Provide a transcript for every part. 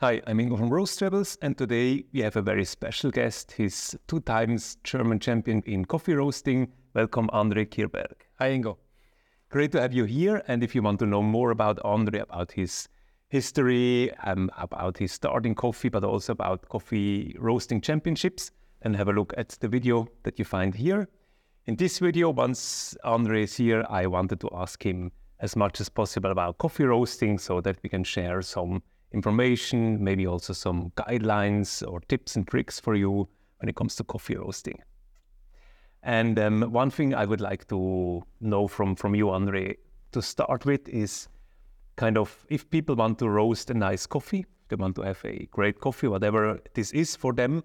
Hi, I'm Ingo from Roast Rebels, and today we have a very special guest. He's two times German champion in coffee roasting. Welcome, Andre Kirberg. Hi, Ingo. Great to have you here. And if you want to know more about Andre, about his history, um, about his starting coffee, but also about coffee roasting championships, then have a look at the video that you find here. In this video, once Andre is here, I wanted to ask him as much as possible about coffee roasting so that we can share some information, maybe also some guidelines or tips and tricks for you when it comes to coffee roasting. And um, one thing I would like to know from, from you, Andre, to start with is kind of if people want to roast a nice coffee, they want to have a great coffee, whatever this is for them,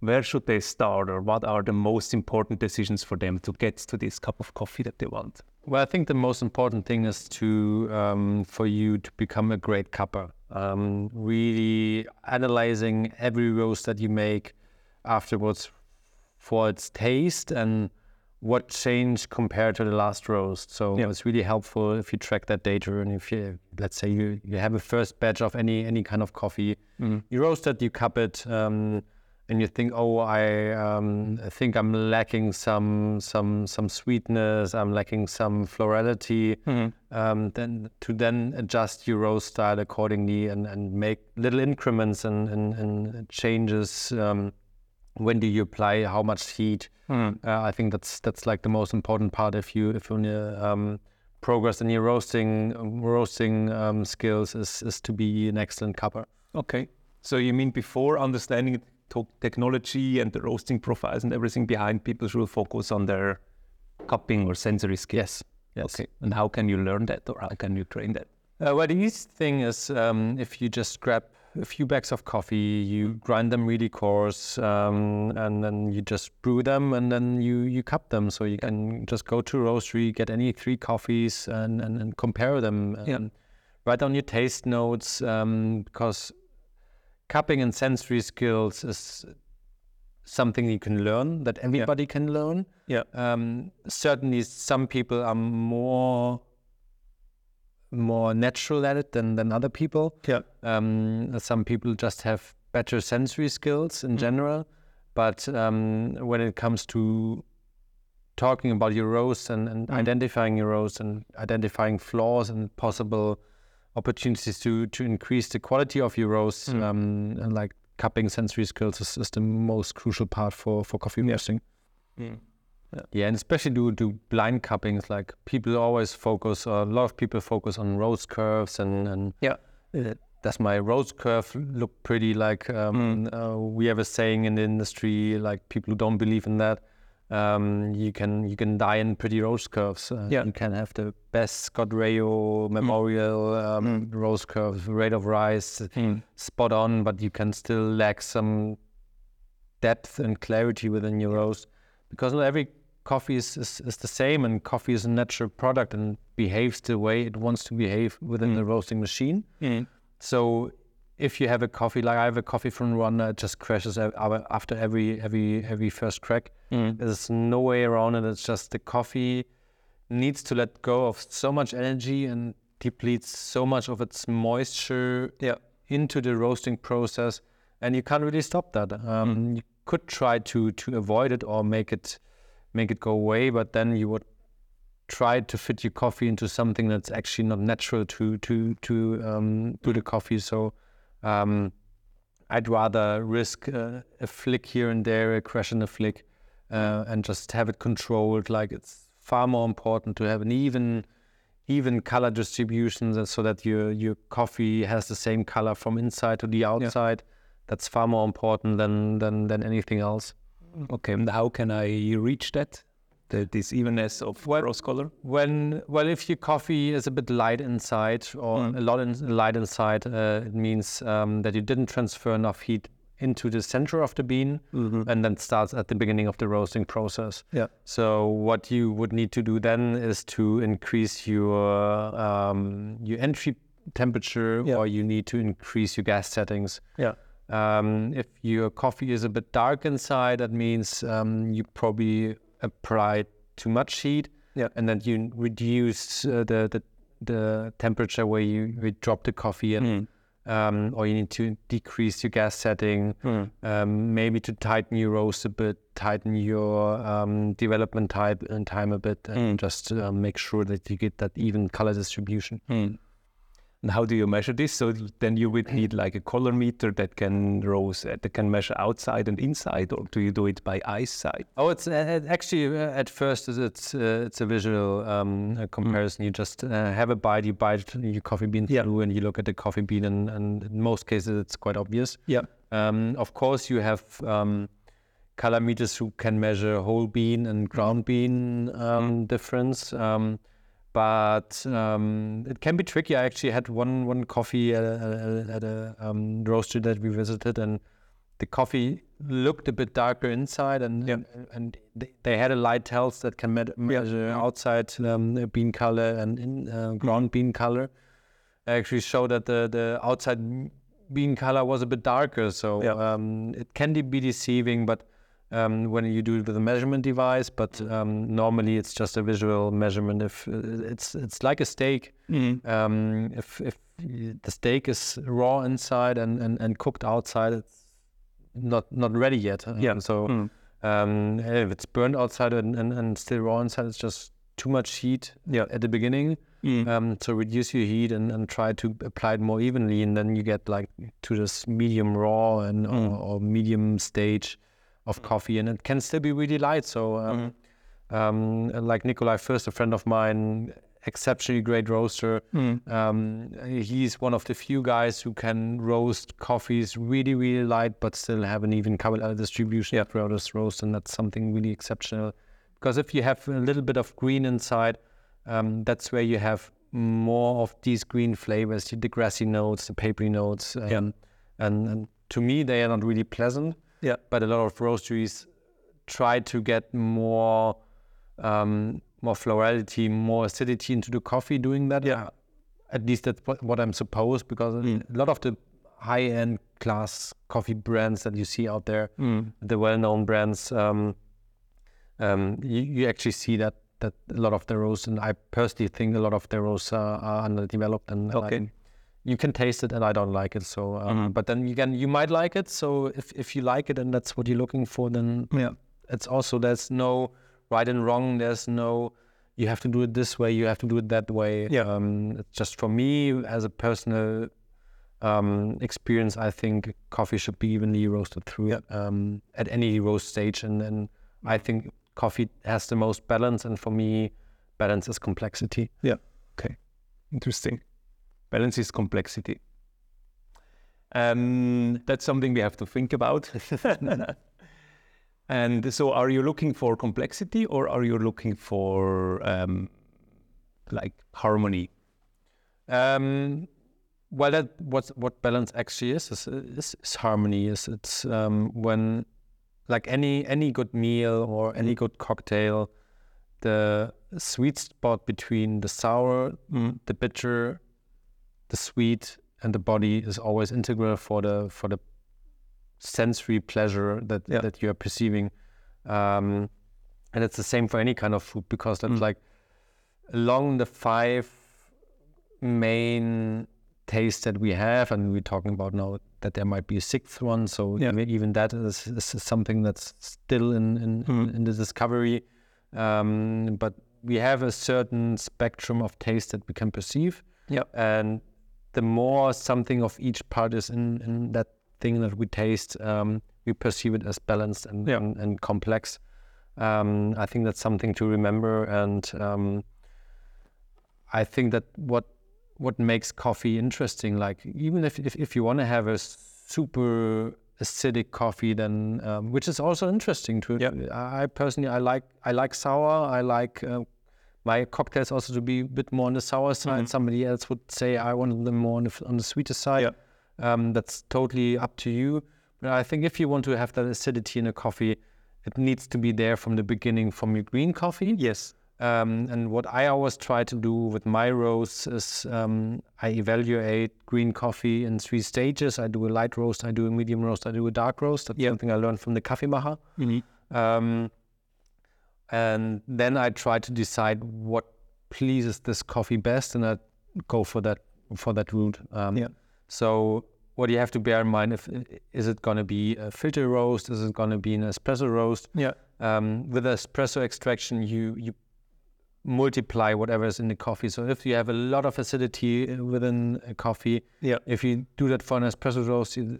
where should they start or what are the most important decisions for them to get to this cup of coffee that they want? Well, I think the most important thing is to um, for you to become a great cupper. Um, really analyzing every roast that you make afterwards for its taste and what changed compared to the last roast. So yeah. it's really helpful if you track that data and if you, let's say you, you have a first batch of any any kind of coffee, mm-hmm. you roast it, you cup it. Um, and you think, oh, I um, think I'm lacking some some some sweetness, I'm lacking some florality, mm-hmm. um, then to then adjust your roast style accordingly and, and make little increments and, and, and changes. Um, when do you apply how much heat? Mm-hmm. Uh, I think that's that's like the most important part if you if you um, progress in your roasting roasting um, skills is is to be an excellent cupper. Okay, so you mean before understanding technology and the roasting profiles and everything behind, people should focus on their cupping or sensory skills. Yes. yes. Okay. And how can you learn that or how can you train that? Uh, well, the easy thing is um, if you just grab a few bags of coffee, you grind them really coarse, um, and then you just brew them, and then you you cup them. So you can just go to a roastery, get any three coffees, and and, and compare them. And yeah. Write down your taste notes um, because cupping and sensory skills is something you can learn that everybody yeah. can learn. Yeah. Um, certainly, some people are more more natural at it than than other people. Yeah. Um, some people just have better sensory skills in mm. general, but um, when it comes to talking about your roast and, and mm. identifying your roast and identifying flaws and possible opportunities to to increase the quality of your roast mm. um, and like cupping sensory skills is, is, the most crucial part for for coffee roasting. Mm. Yeah. yeah, and especially do do blind cuppings. Like people always focus, a lot of people focus on roast curves and and yeah. Uh, does my roast curve look pretty? Like um, mm. uh, we have a saying in the industry, like people who don't believe in that um, you can you can die in pretty roast curves. Uh, yeah. You can have the best Scott Rao Memorial mm. Um, mm. roast curves, rate of rise, mm. spot on, but you can still lack some depth and clarity within your roast because not every coffee is, is, is, the same and coffee is a natural product and behaves the way it wants to behave within the mm. roasting machine. Mm. So if you have a coffee like I have a coffee from Rwanda, it just crashes after every every every first crack. Mm. There's no way around it. It's just the coffee needs to let go of so much energy and depletes so much of its moisture yeah. into the roasting process, and you can't really stop that. Um, mm. You could try to to avoid it or make it make it go away, but then you would try to fit your coffee into something that's actually not natural to to to um, to the coffee. So um, I'd rather risk uh, a flick here and there, a crash in a flick, uh, and just have it controlled. Like it's far more important to have an even even color distribution so that your your coffee has the same color from inside to the outside. Yeah. That's far more important than than than anything else. Okay, and how can I reach that? The, this evenness of well, rose color? When well, if your coffee is a bit light inside or mm. a lot in, light inside, uh, it means um, that you didn't transfer enough heat into the center of the bean, mm-hmm. and then starts at the beginning of the roasting process. Yeah. So what you would need to do then is to increase your um, your entry temperature, yeah. or you need to increase your gas settings. Yeah. Um, if your coffee is a bit dark inside, that means um, you probably apply too much heat, yeah. and then you reduce uh, the, the the temperature where you, you drop the coffee in. Mm. um, or you need to decrease your gas setting, um, maybe to tighten your roast a bit, tighten your um, development type and time a bit, and just uh, make sure that you get that even color distribution. And how do you measure this? So then you would need like a color meter that can roast, uh, that can measure outside and inside, or do you do it by eyesight? Oh, it's uh, actually uh, at first it's it's, uh, it's a visual um, a comparison. You just uh, have a bite, you bite your coffee bean Yeah. through, and you look at the coffee bean, and, and in most cases it's quite obvious. Yeah. Um, of course, you have um, color meters who can measure whole bean and ground bean um, difference. Um, but um, it can be tricky. I actually had one one coffee at a, at a um, roaster that we visited, and the coffee looked a bit darker inside, and Yeah. and, and they, they had a Lighttells that can me- measure outside um, bean color and in uh, ground bean color. Actually, show that the the outside bean color was a bit darker, so Yeah. um, it can be deceiving, but. Um, when you do it with a measurement device, but um, normally it's just a visual measurement. If uh, it's it's like a steak, um, if if the steak is raw inside and, and, and cooked outside, it's not not ready yet. Um, Yeah. So Mm. um, if it's burned outside and, and, and still raw inside, it's just too much heat Yeah. at the beginning. Um, so reduce your heat and, and try to apply it more evenly, and then you get like to this medium raw and or, or medium stage of coffee, and it can still be really light. So um, um, like Nikolai First, a friend of mine, exceptionally great roaster. Um, he's one of the few guys who can roast coffees really, really light, but still have an even color distribution throughout his roast, and that's something really exceptional. Because if you have a little bit of green inside, um, that's where you have more of these green flavors, the grassy notes, the papery notes, um, and, and to me they are not really pleasant. Yeah. But a lot of roasteries try to get more um, more florality, more acidity into the coffee doing that. Yeah. Uh, At least that's what, I'm supposed because a lot of the high end class coffee brands that you see out there, the well known brands, um, um, you, you actually see that that a lot of the roasts, and I personally think a lot of the roasts are, are underdeveloped and Okay. You can taste it, and I don't like it. So, um, but then again, you might like it. So if if you like it and that's what you're looking for, then Yeah. it's also there's no right and wrong. There's no you have to do it this way. You have to do it that way. Yeah. Um, it's just for me as a personal um, experience. I think coffee should be evenly roasted through Yeah. um, at any roast stage, and and I think coffee has the most balance. And for me, balance is complexity. Yeah. Okay. Interesting. Balance is complexity. Um, that's something we have to think about. and so, are you looking for complexity or are you looking for um, like harmony? Um, well, that what what balance actually is is, is, is harmony. Is it's um, when like any any good meal or any good cocktail, the sweet spot between the sour, the bitter, the sweet, and the body is always integral for the for the sensory pleasure that Yeah. that you are perceiving. Um, and it's the same for any kind of food because that's like along the five main tastes that we have, and we're talking about now that there might be a sixth one. So Yeah. even, that is, is something that's still in in, in the discovery. Um, but we have a certain spectrum of taste that we can perceive, Yeah. and the more something of each part is in, in that thing that we taste, um, we perceive it as balanced and Yeah. and, and complex. Um, I think that's something to remember, and um, I think that what what makes coffee interesting, like even if if, if you want to have a super acidic coffee, then um, which is also interesting to. Yeah. I I personally I like I like sour. I like uh, my cocktails also to be a bit more on the sour side. Somebody else would say I wanted them more on the, on the sweeter side. Yeah. Um, that's totally up to you. But I think if you want to have that acidity in a coffee, it needs to be there from the beginning from your green coffee. Yes. Um, and what I always try to do with my roasts is um, I evaluate green coffee in three stages. I do a light roast, I do a medium roast, I do a dark roast. That's Yeah. something I learned from the Kaffeemacher. Um, and then I try to decide what pleases this coffee best, and I go for that for that route. Um, Yeah. So what you have to bear in mind if is it going to be a filter roast is it going to be an espresso roast Yeah. um, with espresso extraction you you multiply whatever is in the coffee so if you have a lot of acidity uh, within a coffee Yeah. if you do that for an espresso roast you-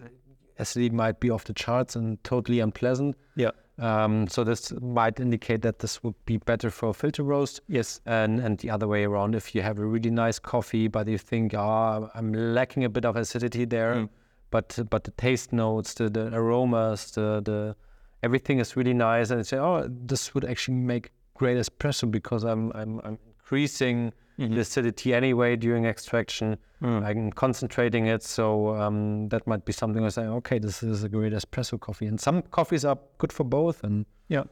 acidity might be off the charts and totally unpleasant Yeah. Um, so this might indicate that this would be better for a filter roast Yes. and and the other way around if you have a really nice coffee but you think ah i'm lacking a bit of acidity there Mm. but but the taste notes the, the aromas the the everything is really nice and you say oh this would actually make great espresso because i'm i'm, I'm increasing the acidity anyway during extraction i'm concentrating it so um, that might be something i say okay this is a great espresso coffee. And some coffees are good for both and Yeah.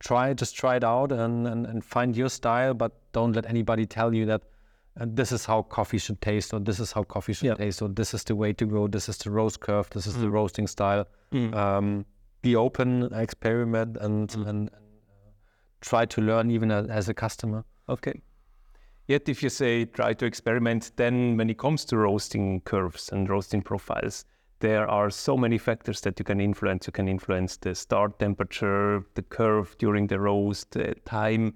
try just try it out and, and, and find your style but don't let anybody tell you that uh, this is how coffee should taste or this is how coffee should Yeah. taste or this is the way to go this is the roast curve this is the roasting style. Mm. um, be open experiment and and, and uh, try to learn even as, as a customer Okay. Yet, if you say try to experiment, then when it comes to roasting curves and roasting profiles, there are so many factors that you can influence. You can influence the start temperature, the curve during the roast, time.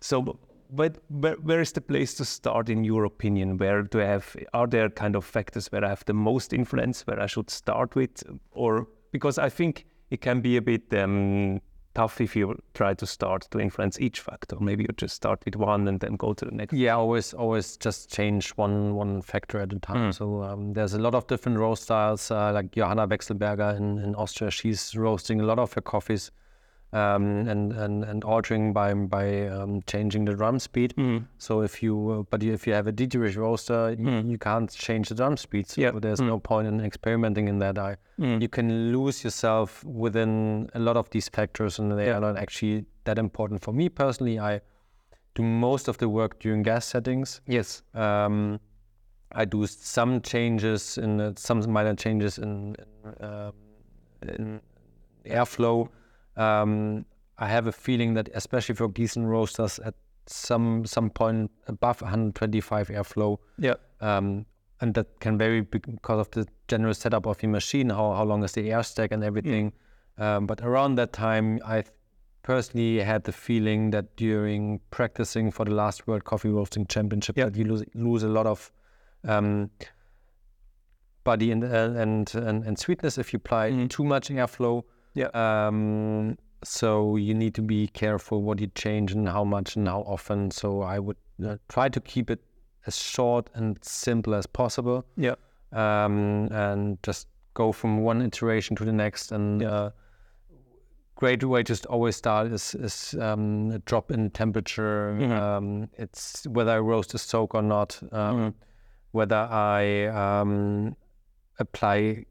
So, but where, where is the place to start, in your opinion? Where do I have? Are there kind of factors where I have the most influence, where I should start with, or because I think it can be a bit um, tough if you try to start to influence each factor. Maybe you just start with one and then go to the next. yeah always always just change one one factor at a time so um, there's a lot of different roast styles uh, like johanna wechselberger in, in austria she's roasting a lot of her coffees um, and, and and altering by by um, changing the drum speed so if you uh, but if you have a Diedrich roaster you, you can't change the drum speed so Yeah. there's no point in experimenting in that I, you can lose yourself within a lot of these factors and they Yeah. are not actually that important for me personally i do most of the work during gas settings. Yes. Um, I do some changes in uh, some minor changes in in, um, in airflow. Um, I have a feeling that especially for Giesen roasters at some some point above 125 airflow, Yeah. um, and that can vary because of the general setup of the machine, how, how long is the air stack and everything. Um, but around that time, I personally had the feeling that during practicing for the last World Coffee Roasting Championship, Yeah. that you lose, lose a lot of um, body and, uh, and and and sweetness if you apply Mhm. too much airflow. Yeah. Um, so you need to be careful what you change and how much and how often. So I would uh, try to keep it as short and simple as possible, Yeah. um, and just go from one iteration to the next. And Yeah. uh, great way to always start is is um, a drop in temperature. Mhm. Um, it's whether I roast a soak or not. Um, Whether I um, apply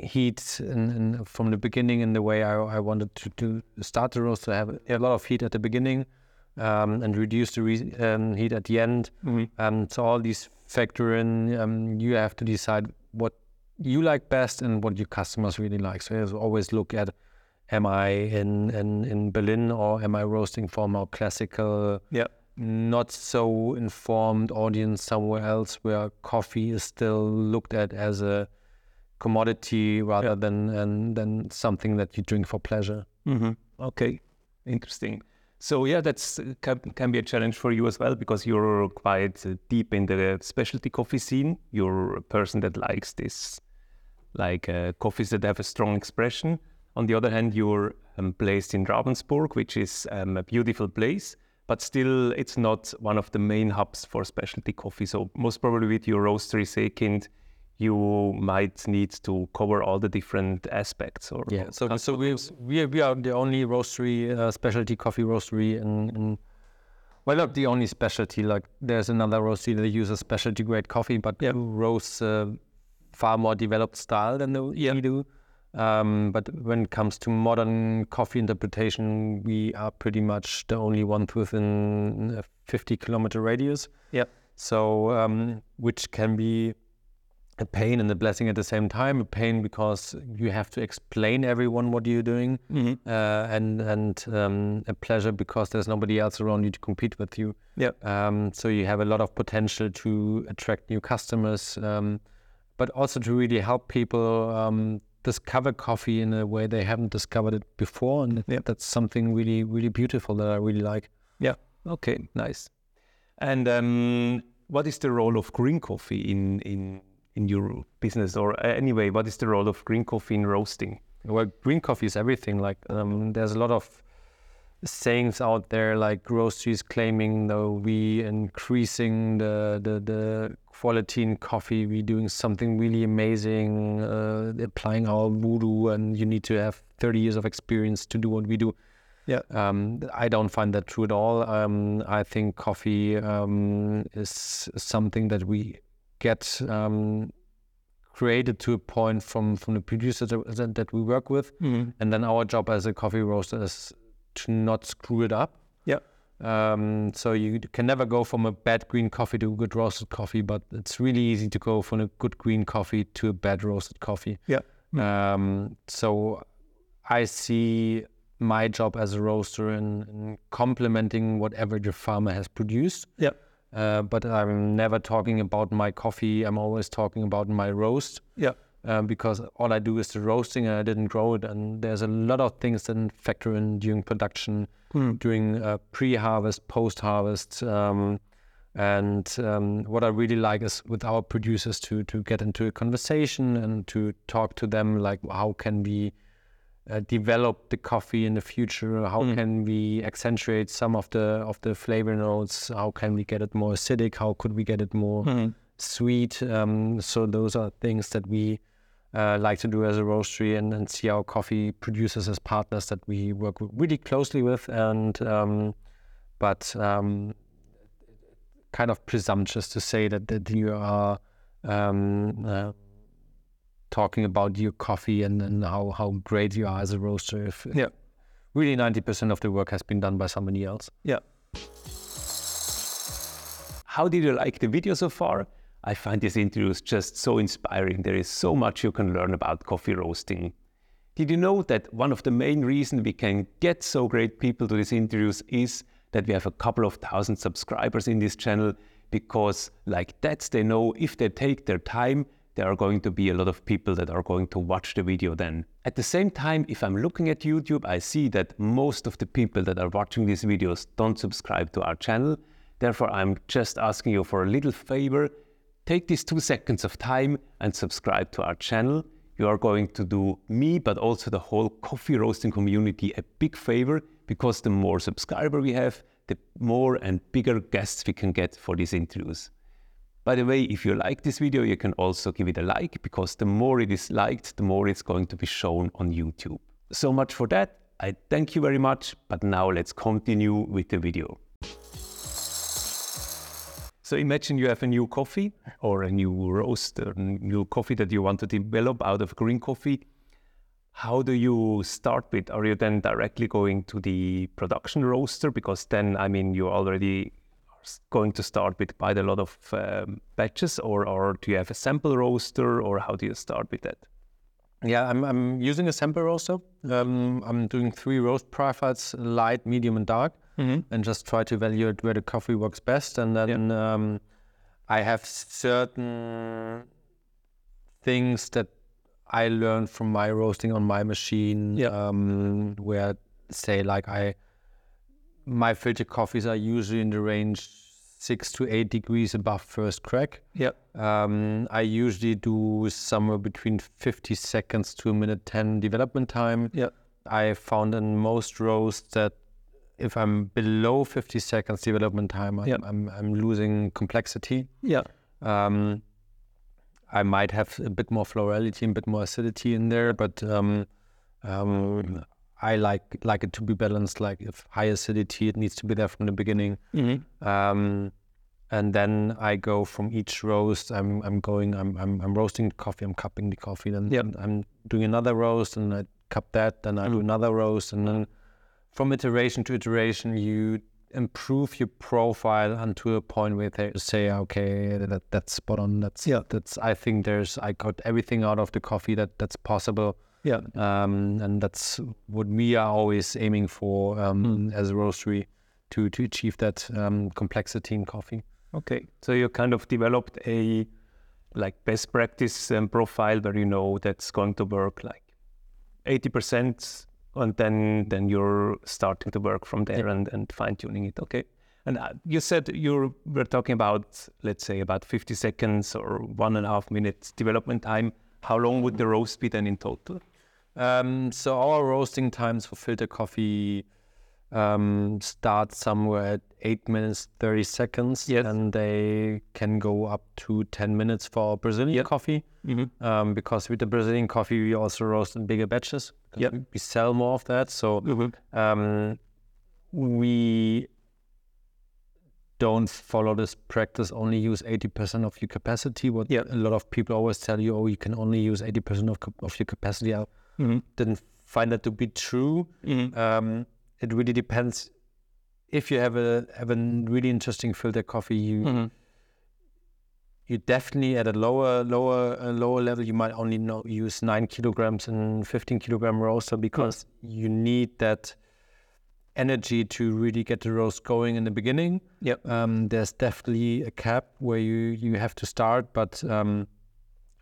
heat in, in, from the beginning in the way I, I wanted to, to start the roast to have a lot of heat at the beginning um, and reduce the re- um, heat at the end. Mhm. Um, so all these factor in. Um, you have to decide what you like best and what your customers really like. So you always look at am I in, in, in Berlin or am I roasting for more classical, Yeah. not so informed audience somewhere else where coffee is still looked at as a commodity rather Yeah. than and than something that you drink for pleasure. hmm Okay, interesting. So yeah, that's can, can be a challenge for you as well because you're quite uh, deep in the specialty coffee scene. You're a person that likes this, like uh, coffees that have a strong expression. On the other hand, you're um, placed in Ravensburg, which is um, a beautiful place, but still it's not one of the main hubs for specialty coffee. So most probably with your roastery Seekind, you might need to cover all the different aspects. Or Yeah, so so we we we are the only roastery, uh, specialty coffee roastery in, in well, not the only specialty. Like there's another roastery that uses specialty grade coffee, but Yeah. who roasts uh, far more developed style than the, we do. Um, but when it comes to modern coffee interpretation, we are pretty much the only ones within a 50 kilometer radius. Yeah. So, um, which can be a pain and a blessing at the same time. A pain because you have to explain everyone what you're doing, Mhm. uh, and and um, a pleasure because there's nobody else around you to compete with you. Yeah. Um, so you have a lot of potential to attract new customers. Um, but also to really help people um, discover coffee in a way they haven't discovered it before, and Yeah. that's something really really beautiful that I really like. Yeah. Okay. Nice. And um, what is the role of green coffee in in in your business, or uh, anyway, what is the role of green coffee in roasting? Well, green coffee is everything. Like, um, there's a lot of sayings out there, like groceries claiming though we increasing the, the the quality in coffee, we doing something really amazing, uh, applying our voodoo, and you need to have 30 years of experience to do what we do. Yeah. Um, I don't find that true at all. Um, I think coffee um, is something that we get um, created to a point from from the producers that, that we work with, and then our job as a coffee roaster is to not screw it up. Yeah. Um, so you can never go from a bad green coffee to a good roasted coffee, but it's really easy to go from a good green coffee to a bad roasted coffee. Yeah. Um, so I see my job as a roaster in, in complementing whatever the farmer has produced. Yeah. Uh, but I'm never talking about my coffee. I'm always talking about my roast Yeah. um, because all I do is the roasting and I didn't grow it. And there's a lot of things that factor in during production, during uh, pre-harvest, post-harvest. Um, and um, what I really like is with our producers to to get into a conversation and to talk to them like how can we uh, develop the coffee in the future? How can we accentuate some of the of the flavor notes? How can we get it more acidic? How could we get it more sweet? Um, so those are things that we uh, like to do as a roastery and, and see our coffee producers as partners that we work really closely with. And um, but um, kind of presumptuous to say that that you are. Um, uh, talking about your coffee and, and how, how great you are as a roaster if Yeah. really 90% of the work has been done by somebody else Yeah. How did you like the video so far? I find these interviews just so inspiring. There is so much you can learn about coffee roasting. Did you know that one of the main reasons we can get so great people to these interviews is that we have a couple of thousand subscribers in this channel? Because, like that, they know if they take their time, there are going to be a lot of people that are going to watch the video then. At the same time, if I'm looking at YouTube, I see that most of the people that are watching these videos don't subscribe to our channel. Therefore, I'm just asking you for a little favor. Take these two seconds of time and subscribe to our channel. You are going to do me, but also the whole coffee roasting community a big favor because the more subscriber we have, the more and bigger guests we can get for these interviews. By the way, if you like this video, you can also give it a like because the more it is liked, the more it's going to be shown on YouTube. So much for that. I thank you very much, but now let's continue with the video. So imagine you have a new coffee or a new roast, or a new coffee that you want to develop out of green coffee. How do you start with? Are you then directly going to the production roaster? Because then, I mean, you already going to start with quite a lot of um, batches, or, or do you have a sample roaster, or how do you start with that? yeah i'm, I'm using a sample roaster um, i'm doing three roast profiles light medium and dark and just try to evaluate where the coffee works best and then um, i have certain things that I learned from my roasting on my machine. Yeah. Um, where say like I, my filter coffees are usually in the range six to eight degrees above first crack. Yeah. Um, I usually do somewhere between 50 seconds to a minute 10 development time. Yeah. I found in most roasts that if I'm below 50 seconds development time, I'm, Yeah. I'm, I'm losing complexity. Yeah. Um, I might have a bit more florality, and a bit more acidity in there, but um, um, I like like it to be balanced. Like if high acidity, it needs to be there from the beginning. Um, and then I go from each roast. I'm I'm going. I'm I'm, I'm roasting the coffee. I'm cupping the coffee. Then Yep. I'm doing another roast, and I cup that. Then I do another roast, and then from iteration to iteration, you improve your profile until a point where they say, okay, that that's spot on. That's Yeah. That's I think there's I got everything out of the coffee that that's possible. Yeah. Um, and that's what we are always aiming for um, as a roastery to to achieve that um, complexity in coffee. Okay. So you kind of developed a like best practice um, profile where you know that's going to work like 80% and then then you're starting to work from there and, and fine tuning it okay and uh, you said you were talking about let's say about 50 seconds or one and a half minutes development time how long would the roast be then in total Um, so our roasting times for filter coffee um, start somewhere at eight minutes thirty seconds, Yes. and they can go up to ten minutes for Brazilian Yep. coffee. Mhm. Um, because with the Brazilian coffee, we also roast in bigger batches. Yep. we, sell more of that, so Mhm. um, we don't follow this practice. Only use eighty percent of your capacity. What a lot of people always tell you, oh, you can only use eighty percent of, of your capacity. I Mhm. didn't find that to be true. Mhm. Um, it really depends. If you have a have a really interesting filter coffee, you Mhm. you definitely at a lower lower uh, lower level you might only know, use nine kilograms and 15 kilogram roaster because you need that energy to really get the roast going in the beginning Yep. um, there's definitely a cap where you you have to start but um,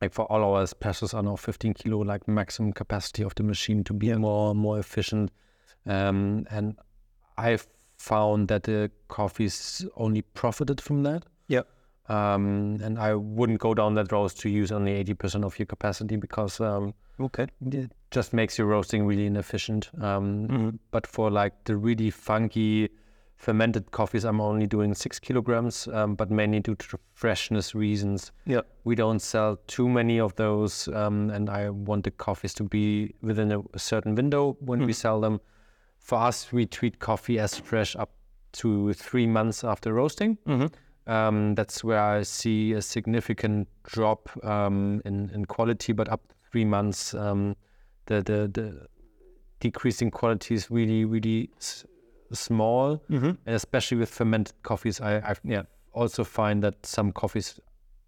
like for all our espressos are now 15 kilo like maximum capacity of the machine to be more more efficient um, and i found that the coffees only profited from that Yep. Um, and I wouldn't go down that road to use only 80% of your capacity because um, okay it just makes your roasting really inefficient. Um, Mhm. But for like the really funky fermented coffees, I'm only doing six kilograms, um, but mainly due to freshness reasons. yeah We don't sell too many of those, um, and I want the coffees to be within a, a certain window when we sell them. For us, we treat coffee as fresh up to three months after roasting. Mhm. Um, that's where I see a significant drop um, in, in quality, but up to three months, um, the, the the decreasing quality is really really s- small, Mhm. and especially with fermented coffees. I, I yeah also find that some coffees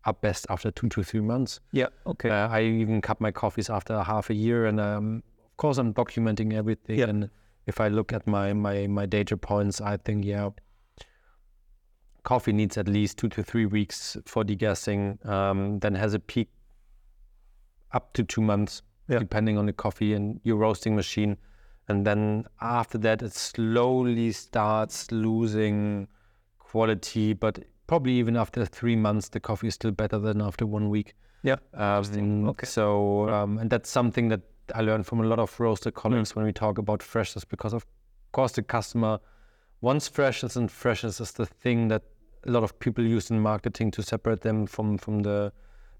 are best after two to three months. yeah okay Uh, I even cut my coffees after half a year, and um, of course I'm documenting everything. Yeah. And if I look at my my my data points, I think yeah, coffee needs at least two to three weeks for degassing. Um, then has a peak up to two months, Yeah. depending on the coffee and your roasting machine. And then after that, it slowly starts losing quality, but probably even after three months, the coffee is still better than after one week. yeah Um, Okay. So, um, and that's something that I learned from a lot of roaster colleagues when we talk about freshness, because of course the customer wants freshness, and freshness is the thing that a lot of people use in marketing to separate them from from the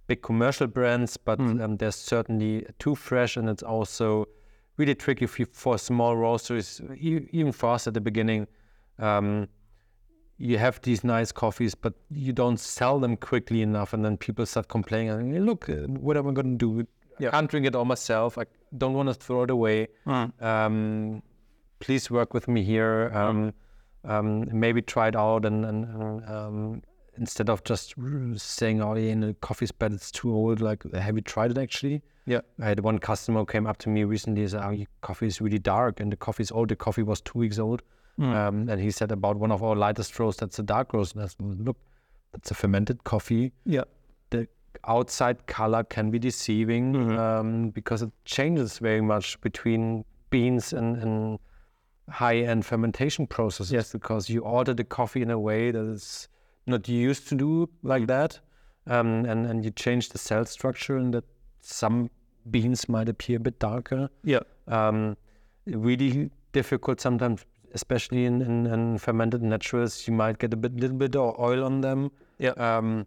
big commercial brands. But um, there's certainly too fresh, and it's also really tricky for, for small roasters, even for us at the beginning. Um, you have these nice coffees, but you don't sell them quickly enough, and then people start complaining. And look, uh, what am I going to do? Yeah. I can't drink it all myself. I don't want to throw it away. Um, please work with me here. Um, um, maybe try it out, and, and, um, instead of just saying, "Oh, yeah, in the coffee's bad, it's too old." Like, have you tried it actually? yeah I had one customer who came up to me recently and said, oh, your coffee is really dark and the coffee is old. The coffee was two weeks old. Um, and he said about one of our lightest roasts, that's a dark roast. And I said, look, that's a fermented coffee. yeah The outside color can be deceiving Mhm. um, because it changes very much between beans and, and high-end fermentation processes Yes. because you order the coffee in a way that is not used to do like that. Um, and, and you change the cell structure and that some beans might appear a bit darker. yeah Um, really difficult sometimes, especially in, in, in fermented naturals. You might get a bit, little bit of oil on them. Yeah. Um,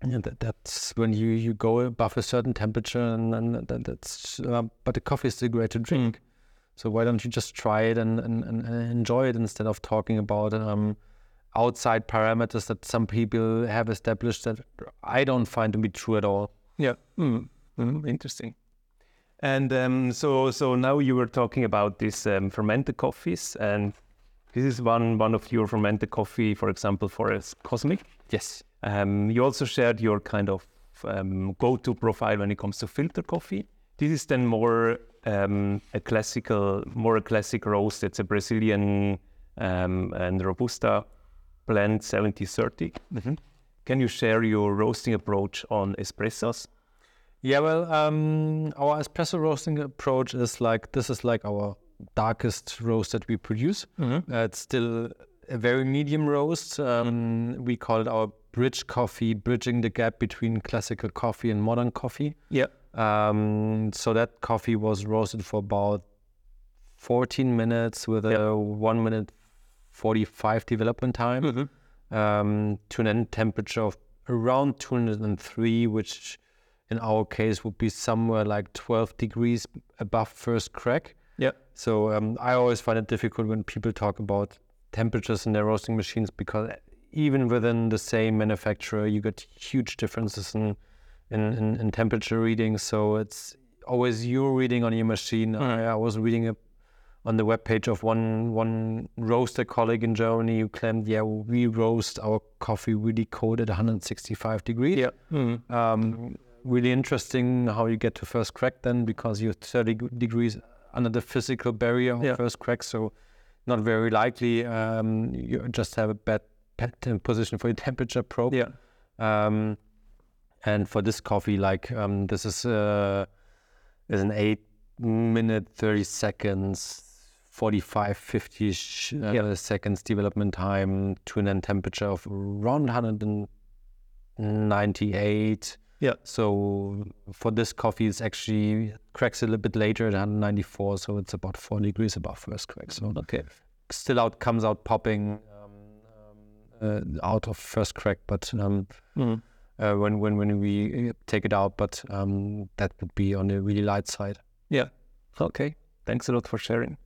and that, that's when you, you go above a certain temperature, and, and that, that's. Uh, but the coffee is still great to drink. So why don't you just try it and, and, and enjoy it instead of talking about um, outside parameters that some people have established that I don't find to be true at all. Yeah. Mm. Mm, interesting. And um, so, so now you were talking about these um, fermented coffees, and this is one one of your fermented coffee, for example, for a Cosmic. Yes. Um, you also shared your kind of um, go-to profile when it comes to filter coffee. This is then more um, a classical, more a classic roast. It's a Brazilian um, and Robusta blend 70-30. Can you share your roasting approach on espressos? Yeah, well, um, our espresso roasting approach is like this is like our darkest roast that we produce. Mm-hmm. Uh, it's still a very medium roast. Um, we call it our bridge coffee, bridging the gap between classical coffee and modern coffee. Yeah. Um, so that coffee was roasted for about 14 minutes with a one minute 45 development time Mm-hmm. um, to an end temperature of around 203, which in our case would be somewhere like 12 degrees above first crack. Yeah. So um, I always find it difficult when people talk about temperatures in their roasting machines because even within the same manufacturer, you get huge differences in in, in, in temperature readings. So it's always your reading on your machine. I, I was reading a, on the webpage of one one roaster colleague in Germany who claimed, yeah, we roast our coffee really cold at 165 degrees. Yeah. Mm-hmm. Um, really interesting how you get to first crack then because you're 30 degrees under the physical barrier of Yeah. first crack. So not very likely um, you just have a bad, bad position for your temperature probe. Yeah. Um, and for this coffee, like um, this is uh, is an eight minute, 30 seconds, 45, 50 sh- uh, Yeah. seconds development time to an end temperature of around 198. Yeah. So for this coffee, it's actually cracks a little bit later at 194. So it's about four degrees above first crack. So Okay. still out comes out popping um, um, uh, out of first crack, but um, Mhm. Uh, when when when we uh, take it out, but um, that would be on the really light side. Yeah. Okay. Thanks a lot for sharing.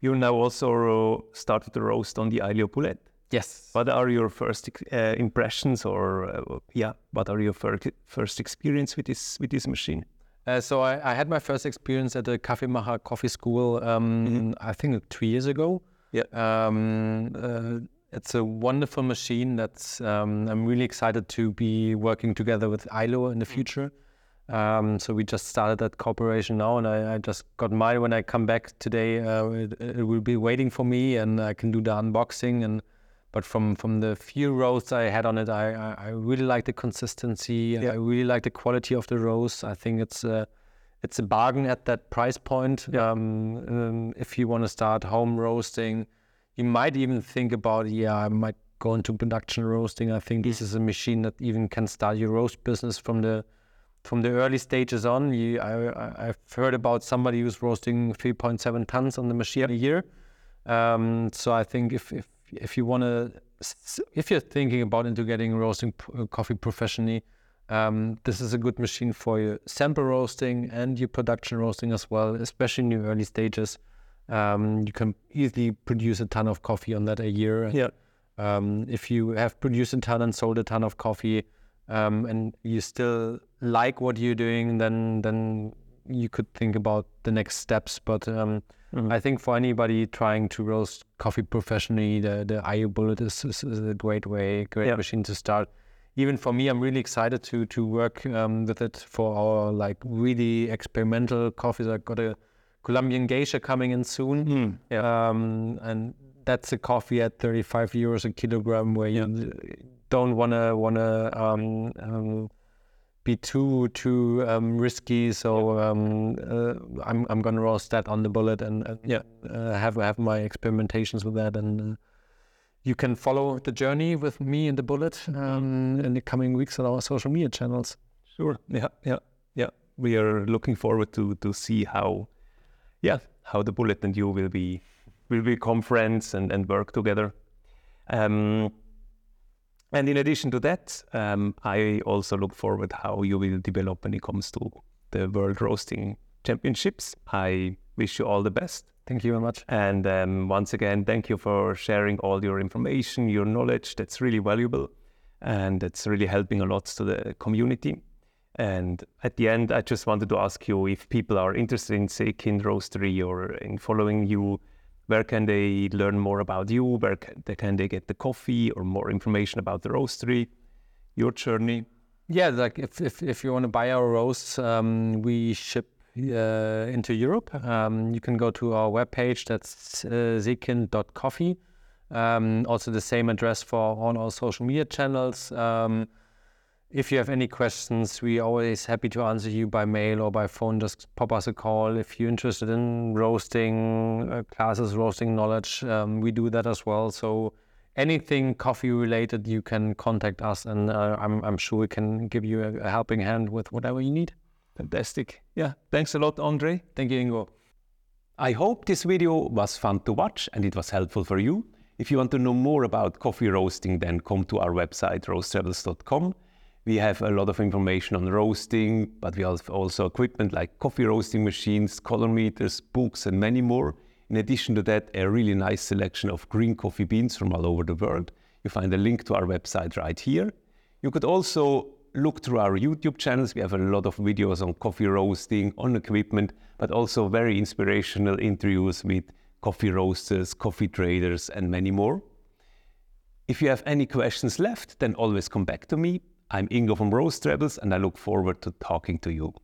You now also started to roast on the Aillio Bullet. Yes. What are your first uh, impressions, or uh, yeah, what are your first first experience with this with this machine? Uh, so I, I had my first experience at the Café Kaffeemacher Coffee School. Um, I think two years ago. Yeah. Um, uh, it's a wonderful machine. That's um, I'm really excited to be working together with Aillio in the future. Um, so we just started that cooperation now, and I, I just got mine. When I come back today, uh, it, it will be waiting for me, and I can do the unboxing. And but from from the few roasts I had on it, I I, really like the consistency. Yeah. I really like the quality of the roast. I think it's a it's a bargain at that price point. Um, um, if you want to start home roasting, you might even think about yeah, I might go into production roasting. I think this is a machine that even can start your roast business from the from the early stages on. You, I, I've heard about somebody who's roasting 3.7 tons on the machine a year. Um, so I think if if if you want to, if you're thinking about into getting roasting p- uh, coffee professionally, um, this is a good machine for your sample roasting and your production roasting as well, especially in your early stages. Um, you can easily produce a ton of coffee on that a year. Yeah. Um, if you have produced a ton and sold a ton of coffee, um, and you still like what you're doing, then then you could think about the next steps. But um, Mhm. I think for anybody trying to roast coffee professionally, the the Aillio Bullet is, is, is a great way, great Yeah. machine to start. Even for me, I'm really excited to to work um, with it for our like really experimental coffees. I got a Colombian geisha coming in soon. Mm. Yeah. Um, and that's a coffee at 35 euros a kilogram where you don't want to want to um, um, be too too um, risky. So um, uh, I'm I'm gonna roast that on the bullet and, and Yeah. uh, have have my experimentations with that and. Uh, you can follow the journey with me and the bullet um, in the coming weeks on our social media channels. Sure. Yeah. Yeah. Yeah. We are looking forward to to see how, yeah, how the bullet and you will be will become friends and and work together. Um, and in addition to that, um, I also look forward how you will develop when it comes to the World Roasting Championships. I wish you all the best. Thank you very much. And um, once again, thank you for sharing all your information, your knowledge. That's really valuable. And it's really helping a lot to the community. And at the end, I just wanted to ask you if people are interested in Seekind Roastery or in following you, where can they learn more about you? Where can they, can they get the coffee or more information about the roastery, your journey? Yeah, like if if, if you want to buy our roasts, um, we ship uh, into Europe. Um, you can go to our webpage. That's uh, seekind.coffee. Um, also, the same address for all our social media channels. Um, if you have any questions, we are always happy to answer you by mail or by phone. Just pop us a call. If you're interested in roasting uh, classes, roasting knowledge, um, we do that as well. So anything coffee related, you can contact us, and uh, I'm, I'm sure we can give you a, a helping hand with whatever you need. Fantastic. Yeah. Thanks a lot, Andre. Thank you, Ingo. I hope this video was fun to watch and it was helpful for you. If you want to know more about coffee roasting, then come to our website, roastrebels.com. We have a lot of information on roasting, but we have also equipment like coffee roasting machines, color meters, books, and many more. In addition to that, a really nice selection of green coffee beans from all over the world. You find a link to our website right here. You could also look through our YouTube channels. We have a lot of videos on coffee roasting, on equipment, but also very inspirational interviews with coffee roasters, coffee traders, and many more. If you have any questions left, then always come back to me. I'm Ingo from Roast Rebels, and I look forward to talking to you.